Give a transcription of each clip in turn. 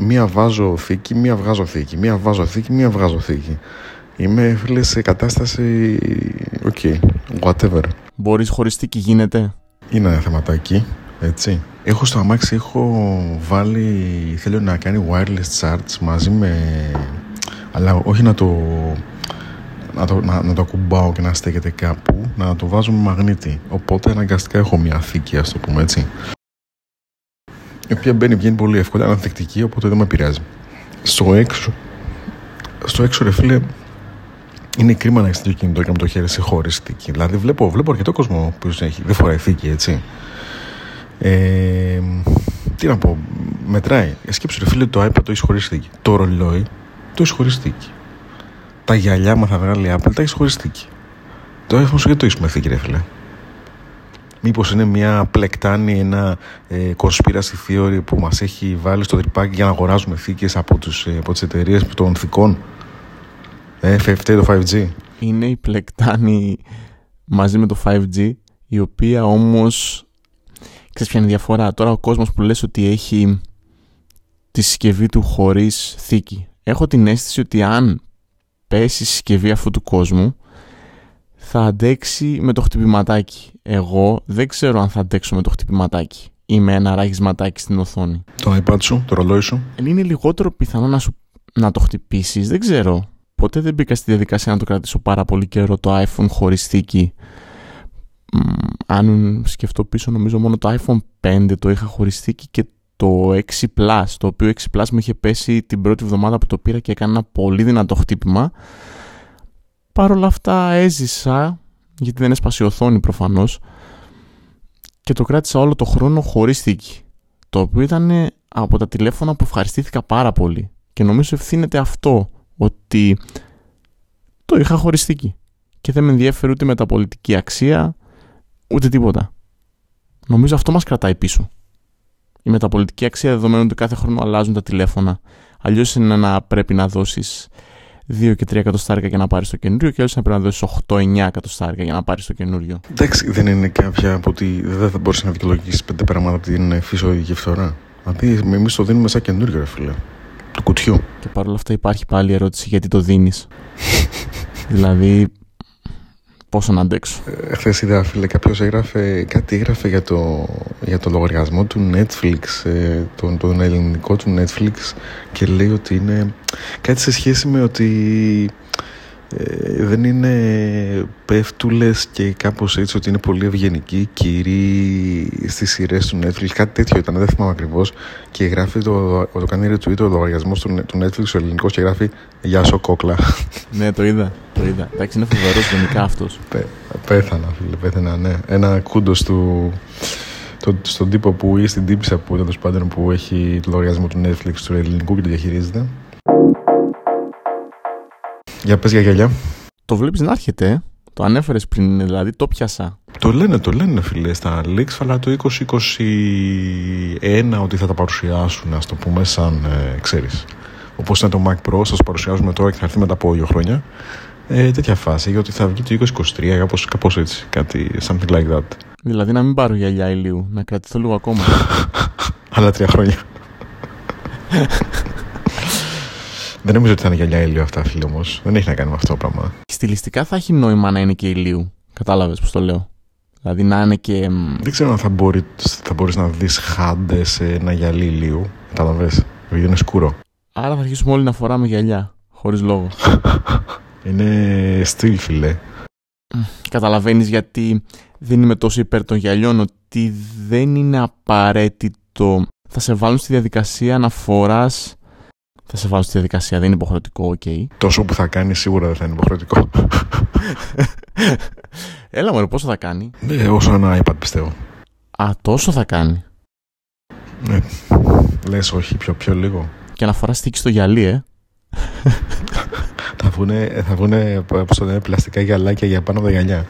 Μία βάζω θήκη, μία βγάζω θήκη. Μία βάζω θήκη, μία βγάζω θήκη. Είμαι φίλε σε κατάσταση. Ok, okay, whatever. Μπορείς χωρίς θήκη, γίνεται; Είναι ένα θεματάκι, έτσι. Έχω στο αμάξι, έχω βάλει. Θέλω να κάνει wireless charge μαζί με. Αλλά όχι να το. Να το, να, να το ακουμπάω και να στέκεται κάπου, να το βάζω με μαγνήτη. Οπότε αναγκαστικά έχω μια θήκη, ας το πούμε έτσι η οποία μπαίνει βγαίνει πολύ εύκολα, είναι ανθεκτική, οπότε δεν με επηρεάζει. Στο έξω, στο έξω ρε φίλε, είναι κρίμα να έχεις τέτοιο κινητό και να το χέρι σε χώρη θήκη. Δηλαδή βλέπω, βλέπω αρκετό κόσμο που έχει, δεν φοράει θήκη, έτσι. Ε, τι να πω, μετράει. Σκέψου ρε φίλε, το iPad το έχεις χωρίς θήκη. Το ρολόι το έχεις χωρίς θήκη. Τα γυαλιά, μα θα βγάλει Apple, τα έχεις χωρίς θήκη. Το iPhone σου γιατί το έχεις με θήκη, ρε φίλε. Μήπως είναι μια πλεκτάνη, ένα ε, conspiracy theory που μας έχει βάλει στο τρυπάκι για να αγοράζουμε θήκες από, τους, ε, από τις εταιρείες των θηκών; Ε, φταίει το 5G. Είναι η πλεκτάνη μαζί με το 5G, η οποία όμως... Ξέρεις ποια είναι η διαφορά; Τώρα ο κόσμος που λες ότι έχει τη συσκευή του χωρίς θήκη. Έχω την αίσθηση ότι αν πέσει η συσκευή αυτού του κόσμου, θα αντέξει με το χτυπηματάκι. Εγώ δεν ξέρω αν θα αντέξω με το χτυπηματάκι ή με ένα ράγισματάκι στην οθόνη. Το iPad σου, το ρολόι σου. Είναι λιγότερο πιθανό να, σου, να το χτυπήσεις, δεν ξέρω. Ποτέ δεν μπήκα στη διαδικασία να το κρατήσω πάρα πολύ καιρό το iPhone χωρίς θήκη. αν σκεφτώ πίσω, νομίζω μόνο το iPhone 5 το είχα χωρίς θήκη και το 6 Plus, το οποίο 6 Plus μου είχε πέσει την πρώτη εβδομάδα που το πήρα και έκανα ένα πολύ δυνατό χτύπημα. Παρ' όλα αυτά έζησα, γιατί δεν έσπασε η οθόνη προφανώς, και το κράτησα όλο το χρόνο χωρίς θήκη. Το οποίο ήταν από τα τηλέφωνα που ευχαριστήθηκα πάρα πολύ. Και νομίζω ευθύνεται αυτό, ότι το είχα χωρίς θήκη. Και δεν με ενδιαφέρει ούτε μεταπολιτική αξία, ούτε τίποτα. Νομίζω αυτό μας κρατάει πίσω. Η μεταπολιτική αξία δεδομένου ότι κάθε χρόνο αλλάζουν τα τηλέφωνα. Αλλιώς είναι να πρέπει να δώσεις 2 και 3 εκατοστάρικα για να πάρεις το καινούριο και άλλος να πρέπει να δώσεις 8-9 εκατοστάρικα για να πάρεις το καινούριο. Εντάξει, δεν είναι κάποια από ότι δεν θα μπορούσε να δικαιολογήσεις πέντε πράγματα από την φυσιολογική φθορά. Δηλαδή, εμείς το δίνουμε σαν καινούριο, ρε φίλε. Του κουτιού. Και παρόλα αυτά υπάρχει πάλι ερώτηση γιατί το δίνεις; δηλαδή, πόσο να αντέξω. Ε, Χθες είδα, φίλε, κάποιος έγραφε, κάτι έγραφε για το, για το λογαριασμό του Netflix, ε, τον, τον ελληνικό του Netflix και λέει ότι είναι κάτι σε σχέση με ότι ε, δεν είναι πέφτουλες και κάπως έτσι ότι είναι πολύ ευγενικοί κύριοι στις σειρές του Netflix. Κάτι τέτοιο ήταν, δεν θυμάμαι ακριβώς. και γράφει το, το κάνει retweet ο λογαριασμός του, του Netflix ο ελληνικός και γράφει Γεια σου κόκλα Ναι το είδα, το είδα. Εντάξει είναι φοβερός γενικά αυτός. Πέ, Πέθανα φίλε, πέθανα ναι. Ένα κούντος του το, στον τύπο που ή στην τύπησα που τέλος πάντων που έχει το λογαριασμό του Netflix του ελληνικού και το διαχειρίζεται για πες για γυαλιά. Το βλέπεις να έρχεται, ε; Το ανέφερες πριν, δηλαδή το πιάσα. Το λένε, το λένε φίλε στα leaks, αλλά το 2021 ότι θα τα παρουσιάσουν, ας το πούμε, σαν, ε, ξέρεις. Όπως είναι το Mac Pro, σας παρουσιάζουμε τώρα και θα έρθει μετά από δύο χρόνια. Ε, τέτοια φάση, γιατί θα βγει το 2023, κάπως, κάπως έτσι, κάτι, something like that. Δηλαδή να μην πάρω γυαλιά ηλίου, να κρατηθώ λίγο ακόμα. Άλλα τρία χρόνια. Δεν νομίζω ότι θα είναι γυαλιά ηλίου αυτά, φίλε όμως. Δεν έχει να κάνει με αυτό το πράγμα. Στιλιστικά θα έχει νόημα να είναι και ηλίου. Κατάλαβες πώς το λέω. Δηλαδή να είναι και. Δεν ξέρω αν θα μπορεί θα μπορείς να δεις χάντες σε ένα γυαλί ηλίου. Κατάλαβες. Γιατί είναι σκούρο. Άρα θα αρχίσουμε όλοι να φοράμε γυαλιά. Χωρίς λόγο. είναι στυλ, φίλε. Καταλαβαίνεις γιατί δεν είμαι τόσο υπέρ των γυαλιών ότι δεν είναι απαραίτητο. Θα σε βάλουν στη διαδικασία να φοράς θα σε βάλω στη διαδικασία, δεν είναι υποχρεωτικό, ok. Okay. Τόσο που θα κάνει σίγουρα δεν θα είναι υποχρεωτικό. Έλα μου, πόσο θα κάνει; Ναι, όσο ένα iPad πιστεύω. Α, τόσο θα κάνει. Ναι. Λες όχι, πιο, πιο λίγο. Και να φοράς θήκη στο γυαλί, ε. θα βγουν θα βγουνε, πλαστικά γυαλάκια για πάνω από τα γυαλιά.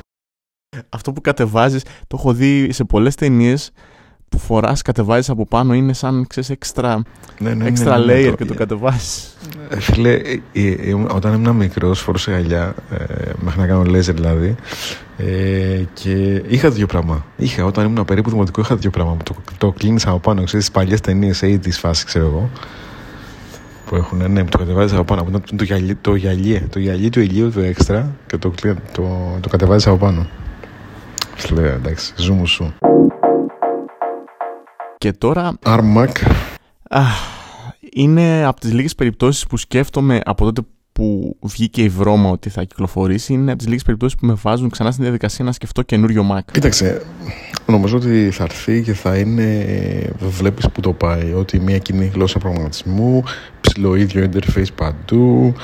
Αυτό που κατεβάζεις, το έχω δει σε πολλές ταινίες που φοράς, κατεβάζεις από πάνω είναι σαν ξέρεις, έξτρα, ναι, ναι, ναι, ναι layer και το κατεβάζεις. Ε, φίλε, ε, ε, όταν ήμουν μικρός, φορούσα γυαλιά, μέχρι να κάνω λέζερ δηλαδή. και είχα δύο πράγμα. Είχα, όταν ήμουν περίπου δημοτικό, είχα δύο πράγμα. Το, το κλείνει από πάνω, ξέρεις, τις παλιές ταινίες, 80s φάση, ξέρω εγώ. που έχουν, ναι, που το κατεβάζεις από πάνω. Το, το, γυαλί, το, γυαλί, το γυαλί του ηλίου του έξτρα και το, το, το, το κατεβάζεις από πάνω. Σου εντάξει, ζούμε σου. Και τώρα... Armac. είναι από τις λίγες περιπτώσεις που σκέφτομαι από τότε που βγήκε η βρώμα ότι θα κυκλοφορήσει είναι από τις λίγες περιπτώσεις που με βάζουν ξανά στην διαδικασία να σκεφτώ καινούριο Mac. Κοίταξε, νομίζω ότι θα έρθει και θα είναι. Βλέπεις που το πάει. Ότι μια κοινή γλώσσα προγραμματισμού, ψηλό ίδιο interface παντού.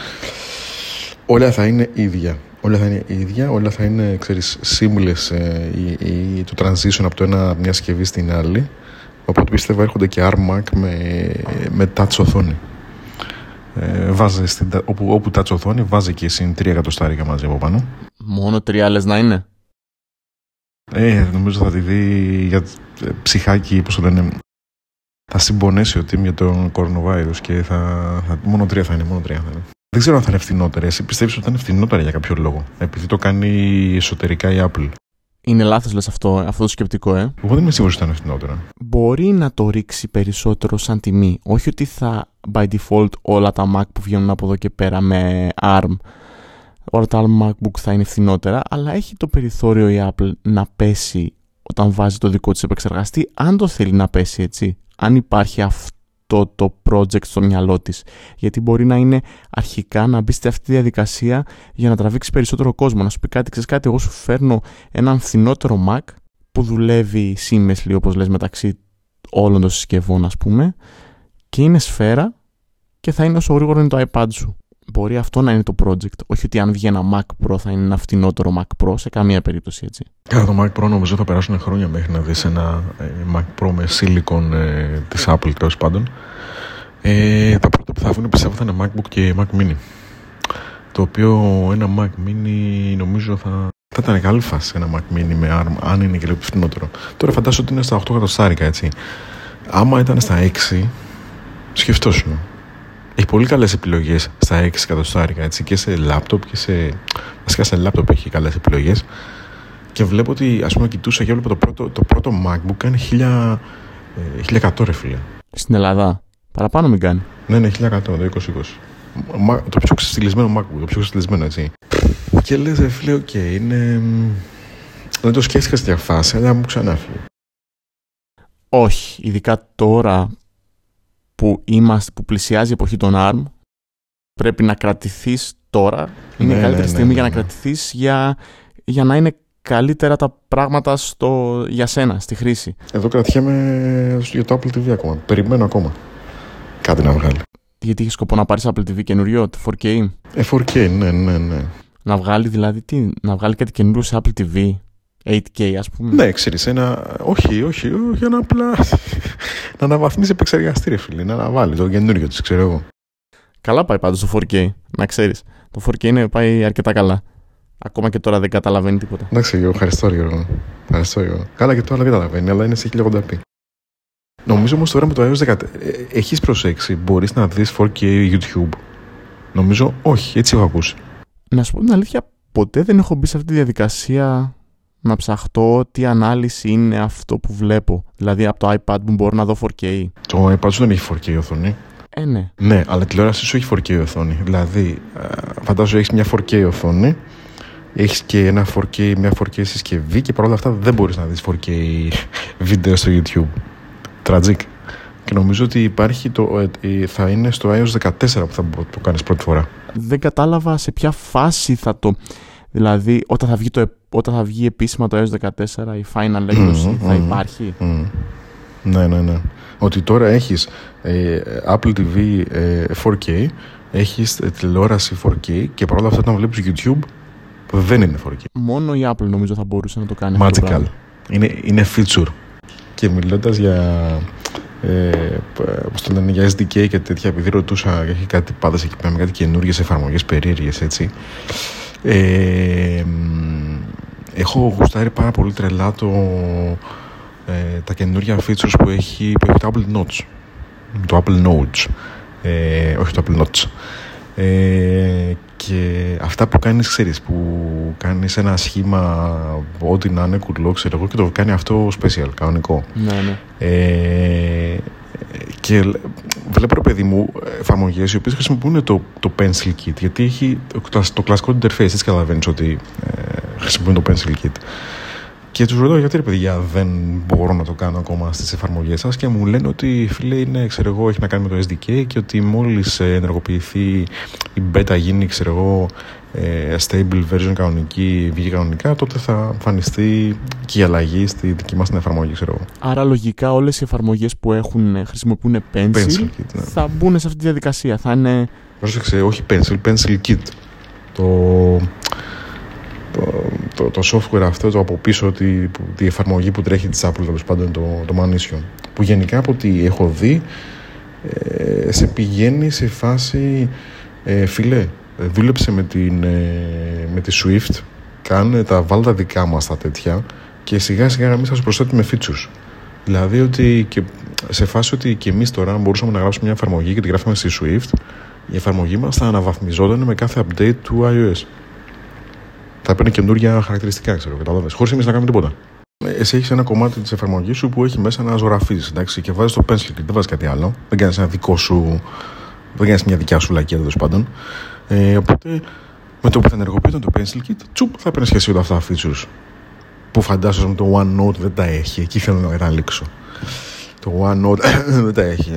Όλα θα είναι ίδια. Όλα θα είναι ίδια, όλα θα είναι, ξέρεις, seamless ε, η, η, το transition από το ένα μια συσκευή στην άλλη. Οπότε πιστεύω έρχονται και ARMAC με, με touch οθόνη. Ε, βάζει στην, όπου, όπου touch οθόνη, βάζει και εσύ τρία εκατοστάρικα μαζί από πάνω. Μόνο τρία λες να είναι; Ε, νομίζω θα τη δει για ε, ψυχάκι, πώς το λένε. Θα συμπονέσει ο Τιμ για τον κορονοβάιρους και θα, θα, μόνο τρία θα είναι, μόνο τρία θα είναι. Δεν ξέρω αν θα είναι φθηνότερα. Εσύ πιστεύεις ότι θα είναι φθηνότερα για κάποιο λόγο. Επειδή το κάνει εσωτερικά η Apple. Είναι λάθος, λες αυτό, αυτό το σκεπτικό, ε. Εγώ δεν είμαι σίγουρος ότι θα είναι φθηνότερα. Μπορεί να το ρίξει περισσότερο σαν τιμή. Όχι ότι θα by default όλα τα Mac που βγαίνουν από εδώ και πέρα με ARM. Όλα τα άλλα MacBook θα είναι φθηνότερα, αλλά έχει το περιθώριο η Apple να πέσει όταν βάζει το δικό της επεξεργαστή, αν το θέλει να πέσει έτσι. Αν υπάρχει αυτό το, το project στο μυαλό της. Γιατί μπορεί να είναι αρχικά να μπει σε αυτή τη διαδικασία για να τραβήξει περισσότερο κόσμο. Να σου πει κάτι, ξέρεις κάτι, εγώ σου φέρνω έναν φθηνότερο Mac που δουλεύει seamlessly όπως λες μεταξύ όλων των συσκευών ας πούμε και είναι σφαίρα και θα είναι όσο γρήγορο είναι το iPad σου. Μπορεί αυτό να είναι το project. Όχι ότι αν βγει ένα Mac Pro θα είναι ένα φθηνότερο Mac Pro σε καμία περίπτωση έτσι. Κατά το Mac Pro νομίζω θα περάσουν χρόνια μέχρι να δεις ένα ε, Mac Pro με silicon ε, της Apple τέλος πάντων. Ε, τα πρώτα που θα βγουν πιστεύω θα είναι MacBook και Mac Mini. Το οποίο ένα Mac Mini νομίζω θα, θα ήταν καλή φάση ένα Mac Mini με ARM αν είναι και λίγο φθηνότερο. Τώρα φαντάζομαι ότι είναι στα 8 εκατοστάρικα έτσι. Άμα ήταν στα 6 σκεφτόσουν έχει πολύ καλές επιλογές στα 6 εκατοστάρικα έτσι, και σε λάπτοπ και σε... Βασικά σε λάπτοπ έχει καλές επιλογές και βλέπω ότι ας πούμε κοιτούσα και έβλεπα το πρώτο, το πρώτο MacBook κάνει 1000, 1100 ρε φίλε. Στην Ελλάδα. Παραπάνω μην κάνει. Ναι, ναι, 1100, το 2020. Το πιο ξεφτιλισμένο MacBook, το πιο ξεφτιλισμένο έτσι. Και λες ρε φίλε, ok, okay, είναι... Δεν το σκέφτηκα στη φάση, αλλά μου ξανά Όχι, ειδικά τώρα που, είμαστε, που πλησιάζει η εποχή των ARM πρέπει να κρατηθείς τώρα. Είναι η ναι, καλύτερη ναι, στιγμή ναι, για να κρατηθείς για, για να είναι καλύτερα τα πράγματα στο, για σένα, στη χρήση. Εδώ κρατιέμαι για το Apple TV ακόμα. Περιμένω ακόμα κάτι να βγάλει. Γιατί έχει σκοπό να πάρεις Apple TV καινούριο, 4K. Ε, 4K, ναι, ναι, ναι. Να βγάλει δηλαδή τι, να βγάλει κάτι καινούριο σε Apple TV. 8K, ας πούμε. Ναι, ξέρεις, ένα. Όχι, όχι, όχι, ένα απλά. να αναβαθμίσει επεξεργαστή, ρε φίλε. Να αναβάλει το καινούριο της, ξέρω εγώ. Καλά πάει πάντως το 4K, να ξέρεις. Το 4K είναι, πάει αρκετά καλά. Ακόμα και τώρα δεν καταλαβαίνει τίποτα. Εντάξει, εγώ ευχαριστώ, Γιώργο. Ευχαριστώ, Γιώργο. Καλά και τώρα δεν καταλαβαίνει, αλλά είναι σε 1080p. Νομίζω όμως τώρα με το iOS 14 ε, έχεις προσέξει, μπορείς να δεις 4K YouTube; Νομίζω όχι, έτσι έχω ακούσει. Να σου πω την αλήθεια, ποτέ δεν έχω μπει σε αυτή τη διαδικασία να ψαχτώ τι ανάλυση είναι αυτό που βλέπω. Δηλαδή από το iPad μου μπορώ να δω 4K. Το iPad σου δεν έχει 4K οθόνη. Ε, ναι. Ναι, αλλά η τηλεόραση σου έχει 4K οθόνη. Δηλαδή, ε, φαντάζομαι έχεις μια 4K οθόνη, έχεις και ένα 4K, μια 4K συσκευή και παρόλα αυτά δεν μπορείς να δεις 4K βίντεο στο YouTube. Tragic. Και νομίζω ότι υπάρχει το, ε, θα είναι στο iOS 14 που θα το κάνεις πρώτη φορά. Δεν κατάλαβα σε ποια φάση θα το. Δηλαδή, όταν θα βγει το όταν θα βγει επίσημα το iOS 14 η final έκδοση θα υπάρχει; Ναι, ναι, ναι. Ότι τώρα έχεις ε, Apple TV 4K, ε, έχεις ε, τηλεόραση 4K και παρόλα αυτά όταν βλέπεις YouTube δεν είναι 4K. Μόνο η Apple νομίζω θα μπορούσε να το κάνει Magical. Αυτό είναι, είναι feature. Και μιλώντας για ε, πώς το λένε, για SDK και τέτοια, επειδή ρωτούσα, έχει κάτι πάντα εκεί πέρα με κάτι καινούργιες εφαρμογές περίεργες, έτσι. Ε, έχω γουστάρει πάρα πολύ τρελά το, ε, τα καινούργια features που έχει, που έχει το Apple Notes. Το Apple Notes. Ε, όχι το Apple Notes. Ε, και αυτά που κάνεις ξέρεις που κάνεις ένα σχήμα ό,τι να είναι κουρλό ξέρω εγώ και το κάνει αυτό special κανονικό ναι, ναι. Ε, και βλέπω, παιδί μου, εφαρμογές οι οποίες χρησιμοποιούν το, το Pencil Kit. Γιατί έχει το, το κλασικό interface, έτσι καταλαβαίνεις ότι ε, χρησιμοποιούν το Pencil Kit. Και τους ρωτώ γιατί ρε παιδιά δεν μπορώ να το κάνω ακόμα στις εφαρμογές σας και μου λένε ότι φίλε είναι, ξέρω εγώ, έχει να κάνει με το SDK και ότι μόλις ενεργοποιηθεί η beta γίνει, ξέρω εγώ, ε, stable version κανονική, βγει κανονικά, τότε θα εμφανιστεί και η αλλαγή στη δική μας την εφαρμογή, ξέρω εγώ. Άρα λογικά όλες οι εφαρμογές που έχουν, χρησιμοποιούν Pencil, Pencil Kit, ναι. θα μπουν σε αυτή τη διαδικασία. Θα είναι. Πρόσεξε, όχι Pencil, Pencil Kit. Το, το, το, το software αυτό, το από πίσω, τη, τη εφαρμογή που τρέχει της Apple, τέλος πάντων, το, το Manition. Που γενικά από ό,τι έχω δει, ε, σε πηγαίνει σε φάση, ε, φίλε, ε, δούλεψε με, την, ε, με τη Swift, κάνε τα, βάλ τα δικά μας τα τέτοια και σιγά σιγά εμείς θα σου προσθέτουμε features. Δηλαδή ότι και σε φάση ότι και εμείς τώρα μπορούσαμε να γράψουμε μια εφαρμογή και τη γράφουμε στη Swift, η εφαρμογή μας θα αναβαθμιζόταν με κάθε update του iOS. Θα έπαιρνε καινούργια χαρακτηριστικά, ξέρω, κατάλαβες, χωρίς εμείς να κάνουμε τίποτα. Ε, εσύ έχεις ένα κομμάτι της εφαρμογής σου που έχει μέσα να ζωγραφίζεις και βάζεις το pencil και δεν βάζεις κάτι άλλο. Δεν κάνεις ένα δικό σου. Δεν κάνεις μια δικιά σου λακκία τέλος πάντων. Ε, οπότε με το που θα ενεργοποιείται το Pencil Kit, τσουπ, θα έπαιρνες σχέση με αυτά τα features. Που φαντάζομαι το OneNote δεν τα έχει. Εκεί θέλω να καταλήξω. Το OneNote δεν τα έχει.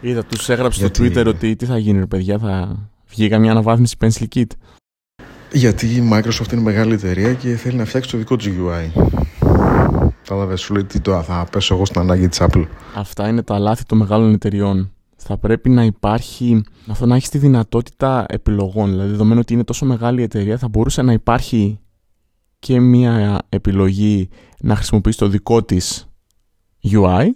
Είδα, τους έγραψε στο Γιατί- Twitter ότι τι θα γίνει, ρε παιδιά, θα βγει καμιά αναβάθμιση Pencil Kit. Γιατί η Microsoft είναι μεγάλη εταιρεία και θέλει να φτιάξει το δικό της UI. Κατάλαβες, σου λέει τι τώρα θα πέσω εγώ στην ανάγκη της Apple. Αυτά είναι τα λάθη των μεγάλων εταιριών. Θα πρέπει να υπάρχει, αυτό να έχεις τη δυνατότητα επιλογών. Δηλαδή, δεδομένου ότι είναι τόσο μεγάλη η εταιρεία, θα μπορούσε να υπάρχει και μια επιλογή να χρησιμοποιήσει το δικό της UI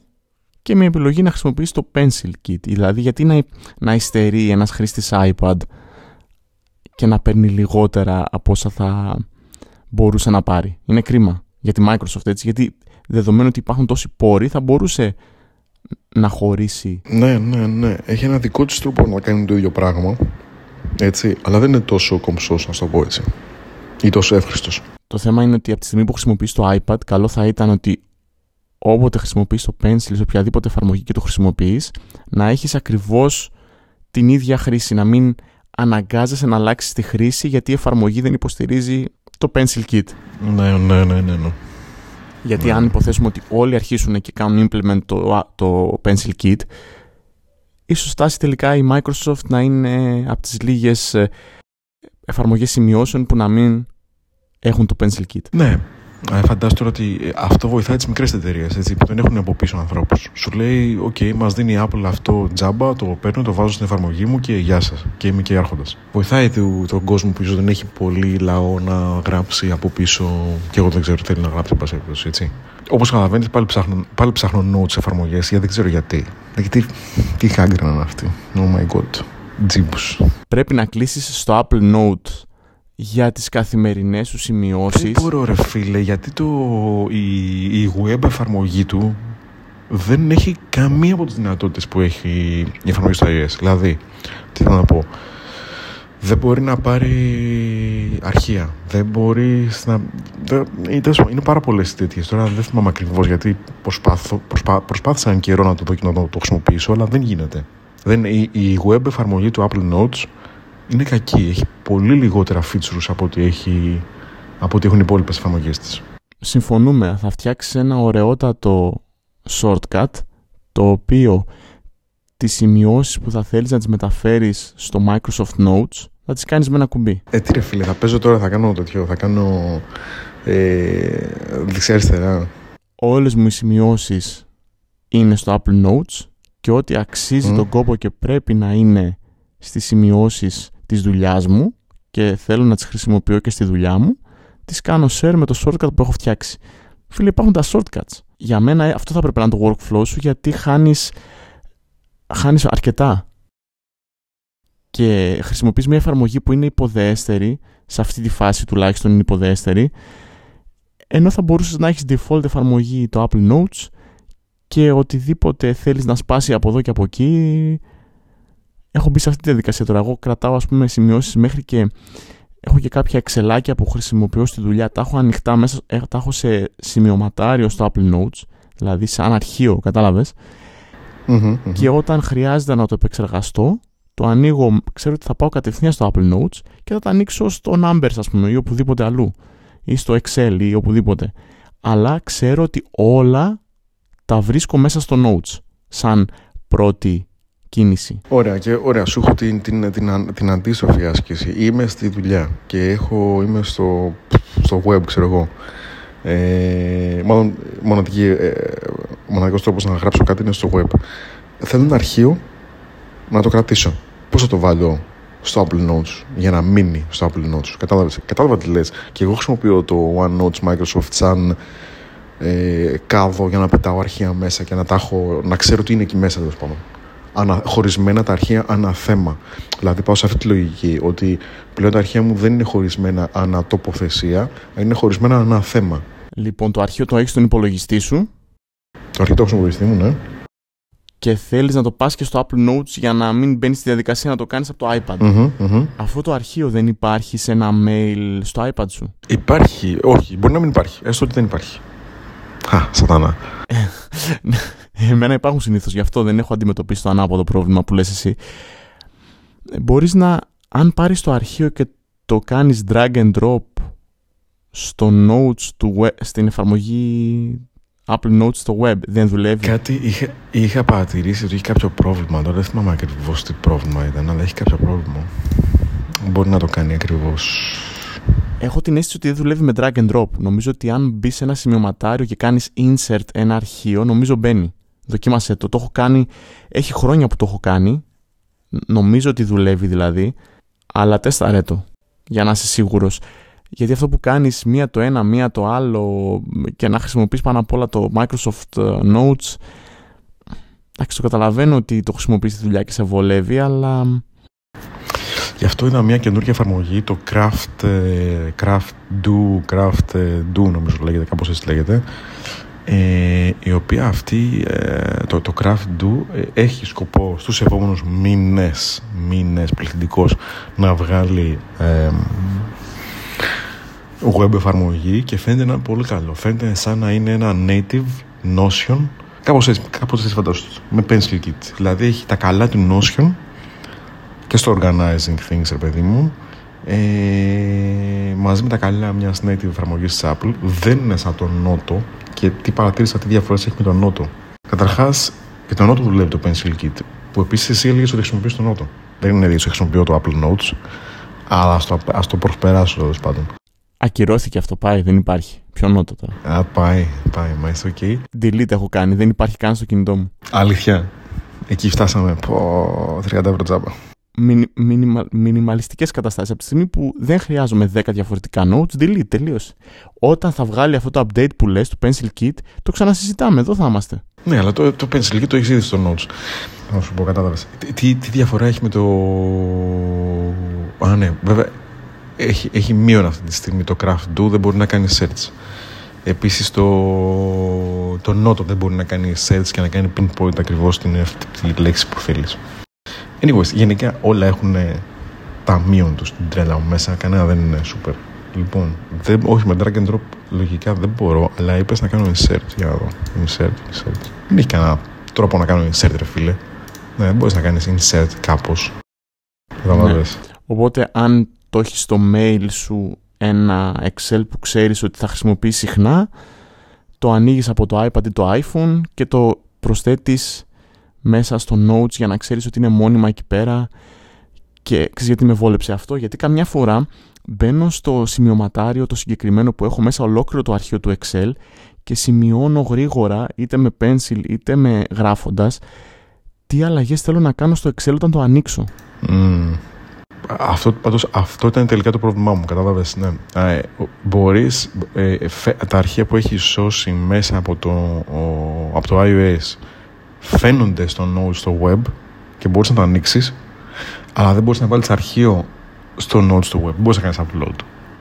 και μια επιλογή να χρησιμοποιήσει το Pencil Kit. Δηλαδή, γιατί να, να υστερεί ένας χρήστης iPad και να παίρνει λιγότερα από όσα θα μπορούσε να πάρει. Είναι κρίμα για τη Microsoft έτσι, γιατί δεδομένου ότι υπάρχουν τόσοι πόροι θα μπορούσε να χωρίσει. Ναι, ναι, ναι. Έχει ένα δικό της τρόπο να κάνει το ίδιο πράγμα. Έτσι. Αλλά δεν είναι τόσο κομψός, να το πω έτσι. Ή τόσο εύχριστος. Το θέμα είναι ότι από τη στιγμή που χρησιμοποιείς το iPad, καλό θα ήταν ότι όποτε χρησιμοποιείς το Pencil σε οποιαδήποτε εφαρμογή και το χρησιμοποιείς, να έχεις ακριβώς την ίδια χρήση, να μην αναγκάζεσαι να αλλάξεις τη χρήση γιατί η εφαρμογή δεν υποστηρίζει το Pencil Kit. Ναι, ναι, ναι, ναι. ναι. Γιατί Ναι. αν υποθέσουμε ότι όλοι αρχίσουν και κάνουν implement το, το Pencil Kit, ίσως φτάσει τελικά η Microsoft να είναι από τις λίγες ε, εφαρμογές σημειώσεων που να μην έχουν το Pencil Kit. Ναι. Ε, φαντάσου τώρα ότι ε, αυτό βοηθάει τις μικρές εταιρείες που δεν έχουν από πίσω ανθρώπους. Σου λέει, OK, μας δίνει η Apple αυτό τζάμπα, το παίρνω, το βάζω στην εφαρμογή μου και γεια σας. Και είμαι και άρχοντας. Βοηθάει του, τον κόσμο που ίσως δεν έχει πολύ λαό να γράψει από πίσω και εγώ δεν ξέρω τι θέλει να γράψει, εν πάση περιπτώσει, έτσι. Όπως καταλαβαίνετε, πάλι ψάχνω, πάλι ψάχνω notes εφαρμογέ, γιατί δεν ξέρω γιατί. Γιατί τι χάγκρα είναι αυτή. Oh my god. Τζίμπους. Πρέπει να κλείσεις στο Apple Note για τις καθημερινές σου Δεν σημειώσεις. μπορώ ρε φίλε, γιατί το, η, η web εφαρμογή του δεν έχει καμία από τις δυνατότητες που έχει η εφαρμογή στο iOS. Δηλαδή, τι θέλω να πω, δεν μπορεί να πάρει αρχεία, δεν μπορεί να... Δεν, ή τέλος πάντων, είναι πάρα πολλές τέτοιες. Τώρα δεν θυμάμαι ακριβώς γιατί προσπάθω, προσπά, προσπάθησα έναν καιρό να το δω και να το, το χρησιμοποιήσω, αλλά δεν γίνεται. Δεν, η, η web εφαρμογή του Apple Notes είναι κακή. Έχει πολύ λιγότερα features από ό,τι, έχει, από ό,τι έχουν οι υπόλοιπες εφαρμογές της. Συμφωνούμε, θα φτιάξεις ένα ωραιότατο shortcut το οποίο τις σημειώσεις που θα θέλεις να τις μεταφέρεις στο Microsoft Notes θα τις κάνεις με ένα κουμπί. Ε, τι ρε φίλε, θα παίζω τώρα, θα κάνω τέτοιο, θα κάνω ε, δεξιά-αριστερά. Όλες μου οι σημειώσεις είναι στο Apple Notes και ό,τι αξίζει Μμ. τον κόπο και πρέπει να είναι στις σημειώσεις της δουλειάς μου και θέλω να τις χρησιμοποιώ και στη δουλειά μου, τις κάνω share με το shortcut που έχω φτιάξει. Φίλε, υπάρχουν τα shortcuts. Για μένα ε, αυτό θα πρέπει να είναι το workflow σου γιατί χάνεις, χάνεις αρκετά. Και χρησιμοποιείς μια εφαρμογή που είναι υποδέστερη, σε αυτή τη φάση τουλάχιστον είναι υποδέστερη, ενώ θα μπορούσες να έχεις default εφαρμογή το Apple Notes και οτιδήποτε θέλεις να σπάσει από εδώ και από εκεί έχω μπει σε αυτή τη διαδικασία τώρα. Εγώ κρατάω ας πούμε σημειώσεις μέχρι και έχω και κάποια εξελάκια που χρησιμοποιώ στη δουλειά. Τα έχω ανοιχτά μέσα, ε, τα έχω σε σημειωματάριο στο Apple Notes, δηλαδή σαν αρχείο, κατάλαβες. και όταν χρειάζεται να το επεξεργαστώ, το ανοίγω, ξέρω ότι θα πάω κατευθείαν στο Apple Notes και θα το ανοίξω στο Numbers ας πούμε ή οπουδήποτε αλλού ή στο Excel ή οπουδήποτε. Αλλά ξέρω ότι όλα τα βρίσκω μέσα στο Notes σαν πρώτη κίνηση. Ωραία, και ωραία. Σου έχω την, την, την, την αντίστροφη άσκηση. Είμαι στη δουλειά και έχω, είμαι στο, στο web, ξέρω εγώ. Ε, μάλλον μοναδική, ε, μοναδικός τρόπος να γράψω κάτι είναι στο web. Θέλω ένα αρχείο να το κρατήσω. Πώς θα το βάλω στο Apple Notes για να μείνει στο Apple Notes; Κατάλαβες, κατάλαβα τι λες. Και εγώ χρησιμοποιώ το OneNotes Microsoft σαν ε, κάδο για να πετάω αρχεία μέσα και να, τα έχω, να ξέρω τι είναι εκεί μέσα τέλος πάντων. Ανα, χωρισμένα τα αρχεία ανά θέμα. Δηλαδή πάω σε αυτή τη λογική ότι πλέον τα αρχεία μου δεν είναι χωρισμένα ανά τοποθεσία, είναι χωρισμένα ανά θέμα. Λοιπόν, το αρχείο το έχεις στον υπολογιστή σου. Το αρχείο το έχω στον υπολογιστή μου, ναι. Και θέλεις να το πας και στο Apple Notes για να μην μπαίνεις στη διαδικασία να το κάνεις από το iPad. Mm-hmm, Αυτό το αρχείο δεν υπάρχει σε ένα mail στο iPad σου; Υπάρχει, όχι, μπορεί να μην υπάρχει. Έστω ότι δεν υπάρχει. Α, σατάνα. Εμένα υπάρχουν συνήθως, γι' αυτό δεν έχω αντιμετωπίσει το ανάποδο πρόβλημα που λες εσύ. Μπορείς να, αν πάρεις το αρχείο και το κάνεις drag and drop στο notes του web, στην εφαρμογή Apple Notes στο web, δεν δουλεύει; Κάτι είχα, είχα παρατηρήσει ότι έχει κάποιο πρόβλημα. Τώρα δεν θυμάμαι ακριβώς τι πρόβλημα ήταν, αλλά έχει κάποιο πρόβλημα. Μπορεί να το κάνει ακριβώς Έχω την αίσθηση ότι δεν δουλεύει με drag and drop. Νομίζω ότι αν μπει σε ένα σημειωματάριο και κάνεις insert ένα αρχείο, νομίζω μπαίνει. Δοκίμασέ το. Το έχω κάνει. Έχει χρόνια που το έχω κάνει. Νομίζω ότι δουλεύει δηλαδή. Αλλά τεσταρέ το. Για να είσαι σίγουρος. Γιατί αυτό που κάνεις μία το ένα, μία το άλλο και να χρησιμοποιείς πάνω απ' όλα το Microsoft ε, Notes εντάξει το καταλαβαίνω ότι το χρησιμοποιείς στη δουλειά και σε βολεύει αλλά Γι' αυτό είδα μια καινούργια εφαρμογή, το Craft, ε, Craft Do, Craft ε, Do νομίζω λέγεται, κάπως έτσι λέγεται, ε, η οποία αυτή, ε, το, το Craft Do έχει σκοπό στους επόμενους μήνες, μήνες πληθυντικός, να βγάλει web εφαρμογή και φαίνεται να είναι πολύ καλό. Φαίνεται σαν να είναι ένα native Notion, κάπως έτσι, κάπως έτσι φαντάζομαι, με pencil kit. Δηλαδή έχει τα καλά του Notion, και στο organizing things, ρε παιδί μου, ε, μαζί με τα καλά μιας native εφαρμογής της Apple, δεν είναι σαν τον Noto και τι παρατήρησα, τι διαφορές έχει με τον Noto. Καταρχάς, και το Noto δουλεύει το Pencil Kit, που επίσης εσύ έλεγες ότι χρησιμοποιείς τον Noto. Δεν είναι ότι χρησιμοποιώ το Apple Notes, αλλά ας το, ας το προσπεράσω τέλος πάντων. Ακυρώθηκε αυτό, πάει, δεν υπάρχει. Ποιο νότο τώρα. Α, πάει, πάει, μα είσαι ok. Delete έχω κάνει, δεν υπάρχει καν στο κινητό μου. Αλήθεια. Εκεί φτάσαμε. Πω, 30 ευρώ τζάμπα μινιμα, μινιμαλιστικές καταστάσεις από τη στιγμή που δεν χρειάζομαι 10 διαφορετικά notes, delete, τελείωσε. Όταν θα βγάλει αυτό το update που λες, το pencil kit, το ξανασυζητάμε, εδώ θα είμαστε. Ναι, αλλά το, το pencil kit το έχεις ήδη στο notes. Να σου πω, κατάλαβες. Τι, τι διαφορά έχει με το... Α, ναι, βέβαια, έχει, έχει μείον αυτή τη στιγμή το craft do, δεν μπορεί να κάνει search. Επίσης το, το note δεν μπορεί να κάνει search και να κάνει pinpoint ακριβώς την, τη λέξη που θέλεις. Anyways, γενικά όλα έχουν τα μείον τους στην τρέλα μου μέσα. Κανένα δεν είναι super. Λοιπόν, δεν, όχι με drag and drop λογικά δεν μπορώ, αλλά είπες να κάνω insert. Για να δω. Insert, insert. Δεν έχει κανένα τρόπο να κάνω insert, ρε φίλε. Ναι, δεν μπορείς να κάνεις insert κάπως. Ναι. Οπότε, αν το έχεις στο mail σου ένα Excel που ξέρεις ότι θα χρησιμοποιείς συχνά, το ανοίγεις από το iPad ή το iPhone και το προσθέτεις μέσα στο notes για να ξέρεις ότι είναι μόνιμα εκεί πέρα και ξέρεις γιατί με βόλεψε αυτό γιατί καμιά φορά μπαίνω στο σημειωματάριο το συγκεκριμένο που έχω μέσα ολόκληρο το αρχείο του Excel και σημειώνω γρήγορα είτε με pencil είτε με γράφοντας τι αλλαγές θέλω να κάνω στο Excel όταν το ανοίξω. Mm. Αυτό, πάντως, αυτό ήταν τελικά το πρόβλημά μου, κατάλαβες, ναι. Ε, μπορείς, ε, τα αρχεία που έχεις σώσει μέσα από το, από το iOS φαίνονται στο Notes στο web και μπορείς να το ανοίξεις, αλλά δεν μπορείς να βάλεις αρχείο στο Notes στο web. Μπορείς να κάνεις upload.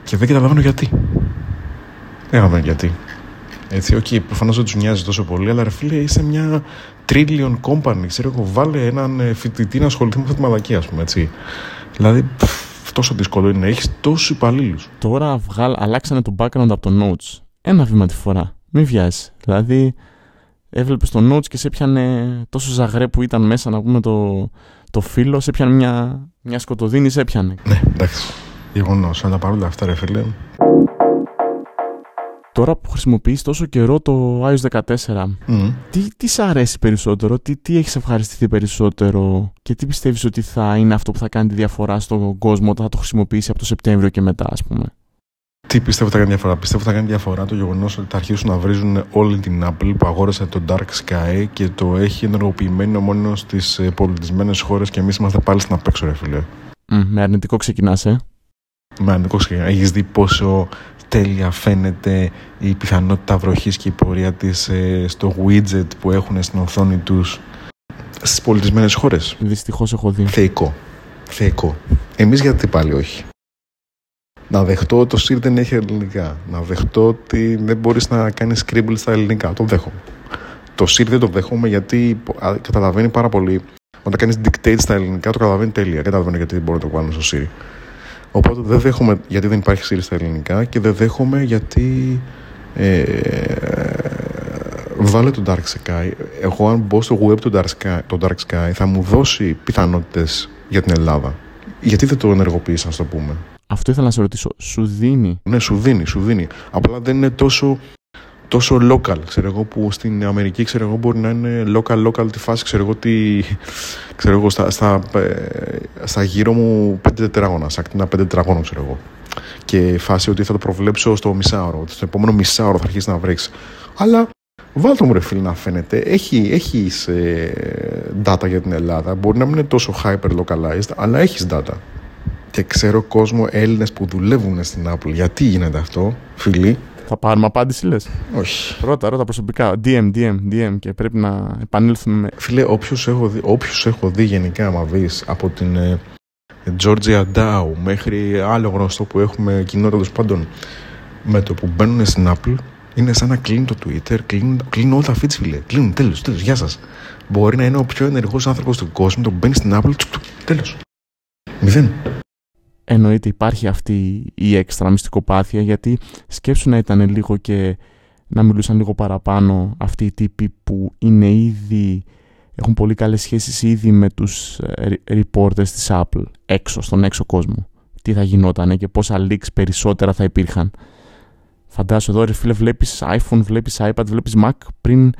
Και δεν καταλαβαίνω γιατί. Δεν καταλαβαίνω γιατί. Έτσι, ok, okay, προφανώς δεν τους νοιάζει τόσο πολύ, αλλά ρε φίλε, είσαι μια trillion company. Ξέρω εγώ, βάλε έναν ε, φοιτητή να ασχοληθεί με αυτή τη μαλακία, ας πούμε, έτσι. Δηλαδή, πφ, τόσο δύσκολο είναι να έχεις τόσους υπαλλήλους. Τώρα βγάλ, αλλάξανε το background από το Notes. Ένα βήμα τη φορά. Μην βιάζει. Δηλαδή, Έβλεπες το notes και σε έπιανε τόσο ζαγρέ που ήταν μέσα να πούμε το, το φίλο, σε έπιανε μια, μια σκοτωδίνη, σε έπιανε. Ναι, εντάξει. Γεγονός. Αλλά παρόλα αυτά, ρε φίλε. Τώρα που χρησιμοποιείς τόσο καιρό το iOS 14, τι, τι σ' αρέσει περισσότερο, τι, τι έχεις ευχαριστηθεί περισσότερο και τι πιστεύεις ότι θα είναι αυτό που θα κάνει τη διαφορά στον κόσμο όταν θα το χρησιμοποιήσει από το Σεπτέμβριο και μετά, ας πούμε; Τι πιστεύω θα κάνει διαφορά; Πιστεύω θα κάνει διαφορά το γεγονός ότι θα αρχίσουν να βρίζουν όλη την Apple που αγόρασε το Dark Sky και το έχει ενεργοποιημένο μόνο στις ε, πολιτισμένες χώρες και εμείς είμαστε πάλι στην απέξω, ρε φίλε. Mm, με αρνητικό ξεκινάς, ε. Με αρνητικό ξεκινά. Έχεις δει πόσο τέλεια φαίνεται η πιθανότητα βροχής και η πορεία της ε, στο widget που έχουν στην οθόνη τους στις πολιτισμένες χώρες; Δυστυχώς έχω δει. Θεϊκό. Θεϊκό. Εμείς γιατί πάλι όχι; Να δεχτώ ότι το Siri δεν έχει ελληνικά. Να δεχτώ ότι δεν μπορείς να κάνεις scribble στα ελληνικά. Το δέχομαι. Το Siri δεν το δέχομαι γιατί καταλαβαίνει πάρα πολύ. Όταν κάνεις dictate στα ελληνικά το καταλαβαίνει τέλεια. Καταλαβαίνω γιατί δεν μπορώ να το κάνω στο Siri. Οπότε δεν δέχομαι γιατί δεν υπάρχει Siri στα ελληνικά και δεν δέχομαι γιατί ε, βάλε το Dark Sky. Εγώ αν μπω στο web του Dark Sky, το Dark Sky θα μου δώσει πιθανότητες για την Ελλάδα. Γιατί δεν το ενεργοποιείς, να το πούμε. Αυτό ήθελα να σε ρωτήσω. Σου δίνει; Ναι, σου δίνει, σου δίνει. Απλά δεν είναι τόσο, τόσο local. Ξέρω εγώ που στην Αμερική ξέρω εγώ μπορεί να είναι local, local τη φάση. Ξέρω εγώ, τι, ξέρω εγώ στα, στα, ε, στα γύρω μου πέντε τετράγωνα. Στα ακτίνα πέντε τετραγώνων ξέρω εγώ. Και φάση ότι θα το προβλέψω στο μισάωρο. Ότι στο επόμενο μισάωρο θα αρχίσει να βρέξει. Αλλά Βάλτε μου ρε φίλε να φαίνεται. Έχει, έχεις ε, data για την Ελλάδα. Μπορεί να μην είναι τόσο hyper localized, αλλά έχεις data και ξέρω κόσμο Έλληνες που δουλεύουν στην Apple. Γιατί γίνεται αυτό, φίλοι; Θα πάρουμε απάντηση, λες; Όχι. Ρώτα, ρώτα προσωπικά. DM, DM, DM και πρέπει να επανέλθουμε με. Φίλε, όποιος έχω, δει, έχω δει γενικά, άμα δεις από την ε, Georgia Dow μέχρι άλλο γνωστό που έχουμε κοινότητα τέλος πάντων με το που μπαίνουν στην Apple, είναι σαν να κλείνει το Twitter, κλείνουν, κλείνουν όλα τα feeds, φίλε. Κλείνουν, τέλος, τέλος, γεια σας. Μπορεί να είναι ο πιο ενεργός άνθρωπος του κόσμου, το μπαίνει στην Apple, τέλος. Μηδέν εννοείται υπάρχει αυτή η έξτρα μυστικοπάθεια γιατί σκέψου να ήταν λίγο και να μιλούσαν λίγο παραπάνω αυτοί οι τύποι που είναι ήδη έχουν πολύ καλές σχέσεις ήδη με τους ε, reporters της Apple έξω, στον έξω κόσμο. Τι θα γινότανε και πόσα leaks περισσότερα θα υπήρχαν. Φαντάσου εδώ ρε φίλε βλέπεις iPhone, βλέπεις iPad, βλέπεις Mac πριν,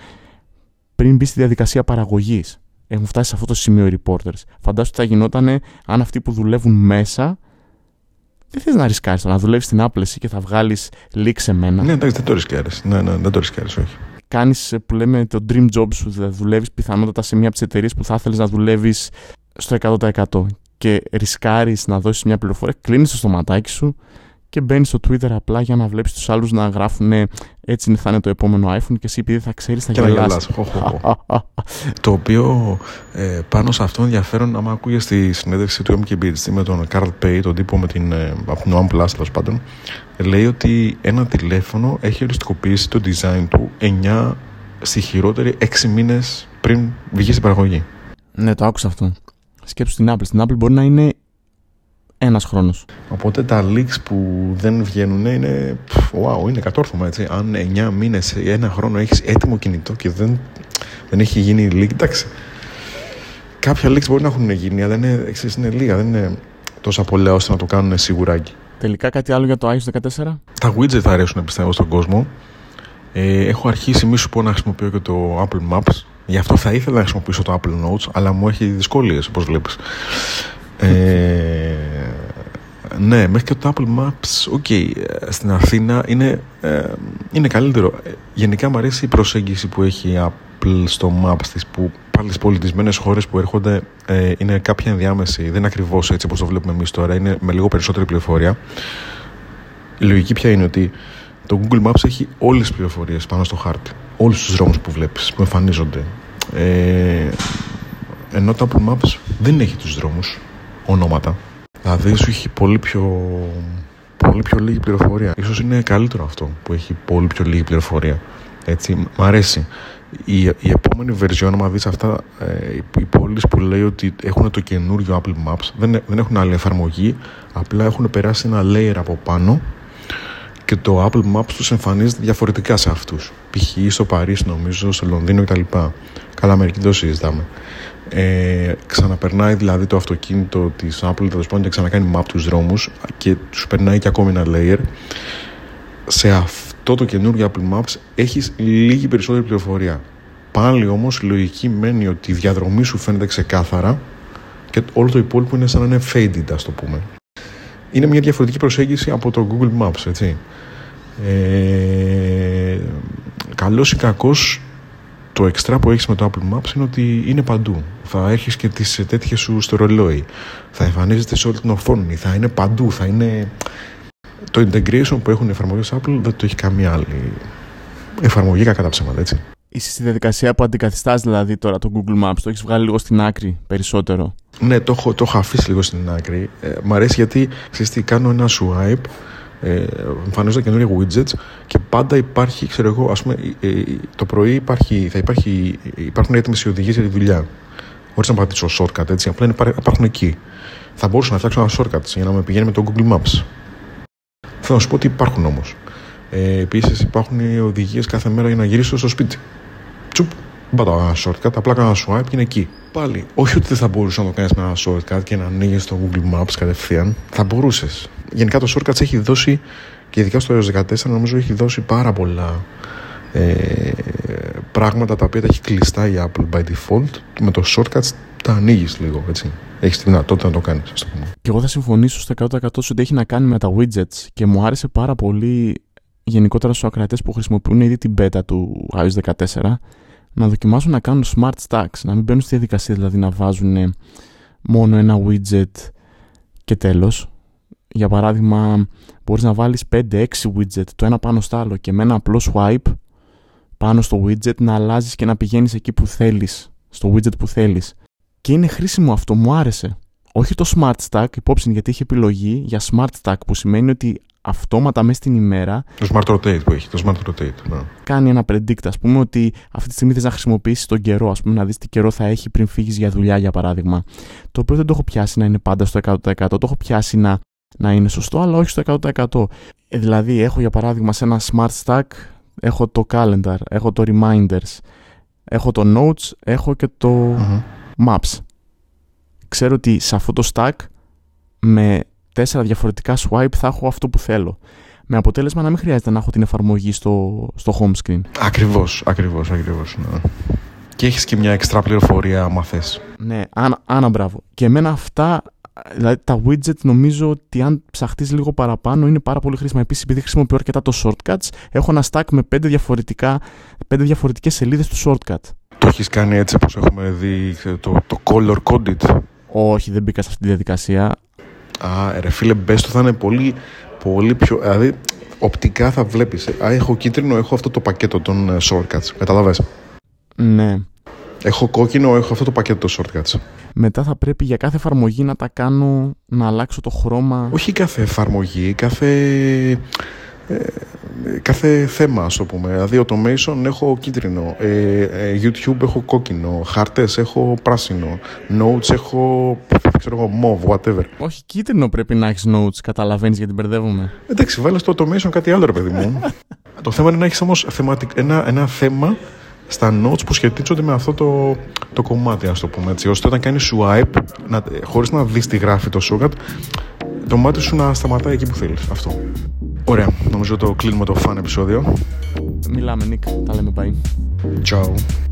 πριν μπει στη διαδικασία παραγωγής. Έχουν φτάσει σε αυτό το σημείο οι reporters. Φαντάσου τι θα γινότανε αν αυτοί που δουλεύουν μέσα δεν θες να ρισκάρεις να δουλεύεις στην Apple εσύ και θα βγάλεις leak σε μένα. Ναι, εντάξει, δεν το ρισκάρεις. Ναι, ναι, δεν το ρισκάρεις, όχι. Κάνεις ε, που λέμε το dream job σου, δηλαδή δουλεύεις πιθανότατα σε μια από τις εταιρείες που θα ήθελε να δουλεύεις στο 100% και ρισκάρεις να δώσεις μια πληροφορία, κλείνεις το στοματάκι σου και μπαίνει στο Twitter απλά για να βλέπεις τους άλλους να γράφουν έτσι θα είναι το επόμενο iPhone και εσύ επειδή θα ξέρεις θα γελάσει. το οποίο ε, πάνω σε αυτό ενδιαφέρον, άμα ακούγες στη συνέντευξη του MKB με τον Carl Pay, τον τύπο με την, ε, από την OnePlus τέλος πάντων, λέει ότι ένα τηλέφωνο έχει οριστικοποιήσει το design του 9 στη χειρότερη 6 μήνες πριν βγει στην παραγωγή. Ναι, το άκουσα αυτό. Σκέψου στην Apple. Στην Apple μπορεί να είναι ένας χρόνος. Οπότε τα leaks που δεν βγαίνουν είναι. Wow, είναι κατόρθωμα έτσι. Αν 9 μήνες ή ένα χρόνο έχεις έτοιμο κινητό και δεν, δεν έχει γίνει leak, εντάξει. Κάποια leaks μπορεί να έχουν γίνει, αλλά είναι, εξής, είναι λίγα. Δεν είναι τόσα πολλά ώστε να το κάνουν σιγουράκι. Τελικά κάτι άλλο για το iOS 14. Τα widgets θα αρέσουν πιστεύω στον κόσμο. Ε, έχω αρχίσει μη σου πω να χρησιμοποιώ και το Apple Maps. Γι' αυτό θα ήθελα να χρησιμοποιήσω το Apple Notes, αλλά μου έχει δυσκολίες όπως βλέπεις. Ε, ναι, μέχρι και το Apple Maps, ok, στην Αθήνα είναι, ε, είναι καλύτερο. Γενικά μου αρέσει η προσέγγιση που έχει η Apple στο Maps της, που πάλι στις πολιτισμένες χώρες που έρχονται ε, είναι κάποια ενδιάμεση, δεν είναι ακριβώς έτσι όπως το βλέπουμε εμείς τώρα, είναι με λίγο περισσότερη πληροφορία. Η λογική πια είναι ότι το Google Maps έχει όλες τις πληροφορίες πάνω στο χάρτη. Όλους τους δρόμους που βλέπεις, που εμφανίζονται. Ε, ενώ το Apple Maps δεν έχει τους δρόμους ονόματα. Δηλαδή σου έχει πολύ πιο, πολύ πιο λίγη πληροφορία. Ίσως είναι καλύτερο αυτό που έχει πολύ πιο λίγη πληροφορία. Έτσι, μ' αρέσει. Η, η επόμενη version, άμα δεις αυτά, ε, οι πόλεις που λέει ότι έχουν το καινούριο Apple Maps, δεν, δεν έχουν άλλη εφαρμογή, απλά έχουν περάσει ένα layer από πάνω και το Apple Maps τους εμφανίζεται διαφορετικά σε αυτούς. Π.χ. στο Παρίσι νομίζω, στο Λονδίνο κτλ. Καλά μερικοί δεν το συζητάμε. Ε, ξαναπερνάει δηλαδή το αυτοκίνητο της Apple τέλος πάντων και ξανακάνει map τους δρόμους και τους περνάει και ακόμη ένα layer. Σε αυτό το καινούργιο Apple Maps έχεις λίγη περισσότερη πληροφορία. Πάλι όμως η λογική μένει ότι η διαδρομή σου φαίνεται ξεκάθαρα και όλο το υπόλοιπο είναι σαν να είναι faded ας το πούμε. Είναι μια διαφορετική προσέγγιση από το Google Maps έτσι. Ε, καλός ή κακός το εξτρά που έχεις με το Apple Maps είναι ότι είναι παντού. Θα έχεις και τις τέτοιες σου στο ρολόι. Θα εμφανίζεται σε όλη την οθόνη. Θα είναι παντού. Θα είναι... Το integration που έχουν οι εφαρμογές Apple δεν το έχει καμία άλλη εφαρμογή κατά ψέματα, έτσι. Είσαι στη διαδικασία που αντικαθιστάς δηλαδή τώρα το Google Maps, το έχεις βγάλει λίγο στην άκρη περισσότερο. Ναι, το έχω, το έχω αφήσει λίγο στην άκρη. Ε, μ' αρέσει γιατί ξέρεις τι, κάνω ένα swipe, ε, εμφανίζονται καινούργια widgets και πάντα υπάρχει, ξέρω εγώ, ας πούμε, ε, ε, το πρωί υπάρχει, θα υπάρχει, υπάρχουν έτοιμες οι οδηγίες για τη δουλειά. Χωρίς να πατήσω shortcut, έτσι, απλά υπάρχουν εκεί. Θα μπορούσα να φτιάξω ένα shortcut για να με πηγαίνει με το Google Maps. Θέλω να σου πω ότι υπάρχουν όμως. Ε, Επίσης υπάρχουν οι οδηγίες κάθε μέρα για να γυρίσω στο σπίτι. Τσουπ, πατάω ένα shortcut, απλά κάνω ένα swipe και είναι εκεί. Πάλι, όχι ότι δεν θα μπορούσες να το κάνεις με ένα shortcut και να ανοίγεις το Google Maps κατευθείαν. Θα μπορούσες. Γενικά το shortcuts έχει δώσει, και ειδικά στο iOS 14, νομίζω έχει δώσει πάρα πολλά ε, πράγματα τα οποία τα έχει κλειστά η Apple by default. Με το shortcuts τα ανοίγεις λίγο, έτσι. Έχεις τη δυνατότητα να το κάνεις, ας το πούμε. Και εγώ θα συμφωνήσω στο 100% ότι έχει να κάνει με τα widgets και μου άρεσε πάρα πολύ γενικότερα στους ακρατές που χρησιμοποιούν ήδη την beta του iOS 14 να δοκιμάσουν να κάνουν smart stacks, να μην μπαίνουν στη διαδικασία δηλαδή να βάζουν μόνο ένα widget και τέλος. Για παράδειγμα, μπορείς να βάλεις 5-6 widget το ένα πάνω στο άλλο και με ένα απλό swipe πάνω στο widget να αλλάζεις και να πηγαίνεις εκεί που θέλεις, στο widget που θέλεις. Και είναι χρήσιμο αυτό, μου άρεσε. Όχι το smart stack, υπόψη γιατί έχει επιλογή για smart stack που σημαίνει ότι αυτόματα μέσα στην ημέρα. Το Smart Rotate που έχει, το Smart Rotate. Ναι. Κάνει ένα predict, ας πούμε, ότι αυτή τη στιγμή θες να χρησιμοποιήσεις τον καιρό, ας πούμε, να δεις τι καιρό θα έχει πριν φύγεις για δουλειά, για παράδειγμα. Το οποίο δεν το έχω πιάσει να είναι πάντα στο 100%. Το έχω πιάσει να, να είναι σωστό, αλλά όχι στο 100%. Ε, δηλαδή, έχω για παράδειγμα σε ένα Smart Stack, έχω το Calendar, έχω το Reminders, έχω το Notes, έχω και το Maps. Ξέρω ότι σε αυτό το stack με τέσσερα διαφορετικά swipe θα έχω αυτό που θέλω. Με αποτέλεσμα να μην χρειάζεται να έχω την εφαρμογή στο, στο home screen. Ακριβώς, ακριβώς, ακριβώς. Ναι. Και έχεις και μια εξτρά πληροφορία άμα θες. Ναι, άνα, άνα μπράβο. Και εμένα αυτά, δηλαδή τα widget νομίζω ότι αν ψαχτείς λίγο παραπάνω είναι πάρα πολύ χρήσιμα. Επίσης επειδή χρησιμοποιώ αρκετά το shortcuts, έχω ένα stack με πέντε, διαφορετικά, πέντε διαφορετικές σελίδες του shortcut. Το έχεις κάνει έτσι όπως έχουμε δει το, το color coded; Όχι, δεν μπήκα σε αυτή τη διαδικασία. Α, ρε φίλε, μπες θα είναι πολύ, πολύ πιο... Δηλαδή, οπτικά θα βλέπεις. Α, έχω κίτρινο, έχω αυτό το πακέτο των ε, shortcuts. Καταλαβες. Ναι. Έχω κόκκινο, έχω αυτό το πακέτο των shortcuts. Μετά θα πρέπει για κάθε εφαρμογή να τα κάνω, να αλλάξω το χρώμα. Όχι κάθε εφαρμογή, κάθε ε, κάθε θέμα, ας το πούμε. Δηλαδή, automation έχω κίτρινο, ε, ε, YouTube έχω κόκκινο, χάρτες έχω πράσινο, notes έχω, ξέρω εγώ, mauve, whatever. Όχι, κίτρινο πρέπει να έχεις notes, καταλαβαίνεις γιατί μπερδεύομαι. Εντάξει, βάλες στο automation κάτι άλλο, ρε παιδί μου. το θέμα είναι να έχεις όμως ένα, ένα θέμα στα notes που σχετίζονται με αυτό το, το κομμάτι, ας το πούμε έτσι, ώστε όταν κάνεις swipe, να, χωρίς να δεις τι γράφει το shortcut, το μάτι σου να σταματάει εκεί που θέλεις. Αυτό. Ωραία. Νομίζω το κλείνουμε το φαν επεισόδιο. Μιλάμε, Νίκ. Τα λέμε, πάει. Ciao.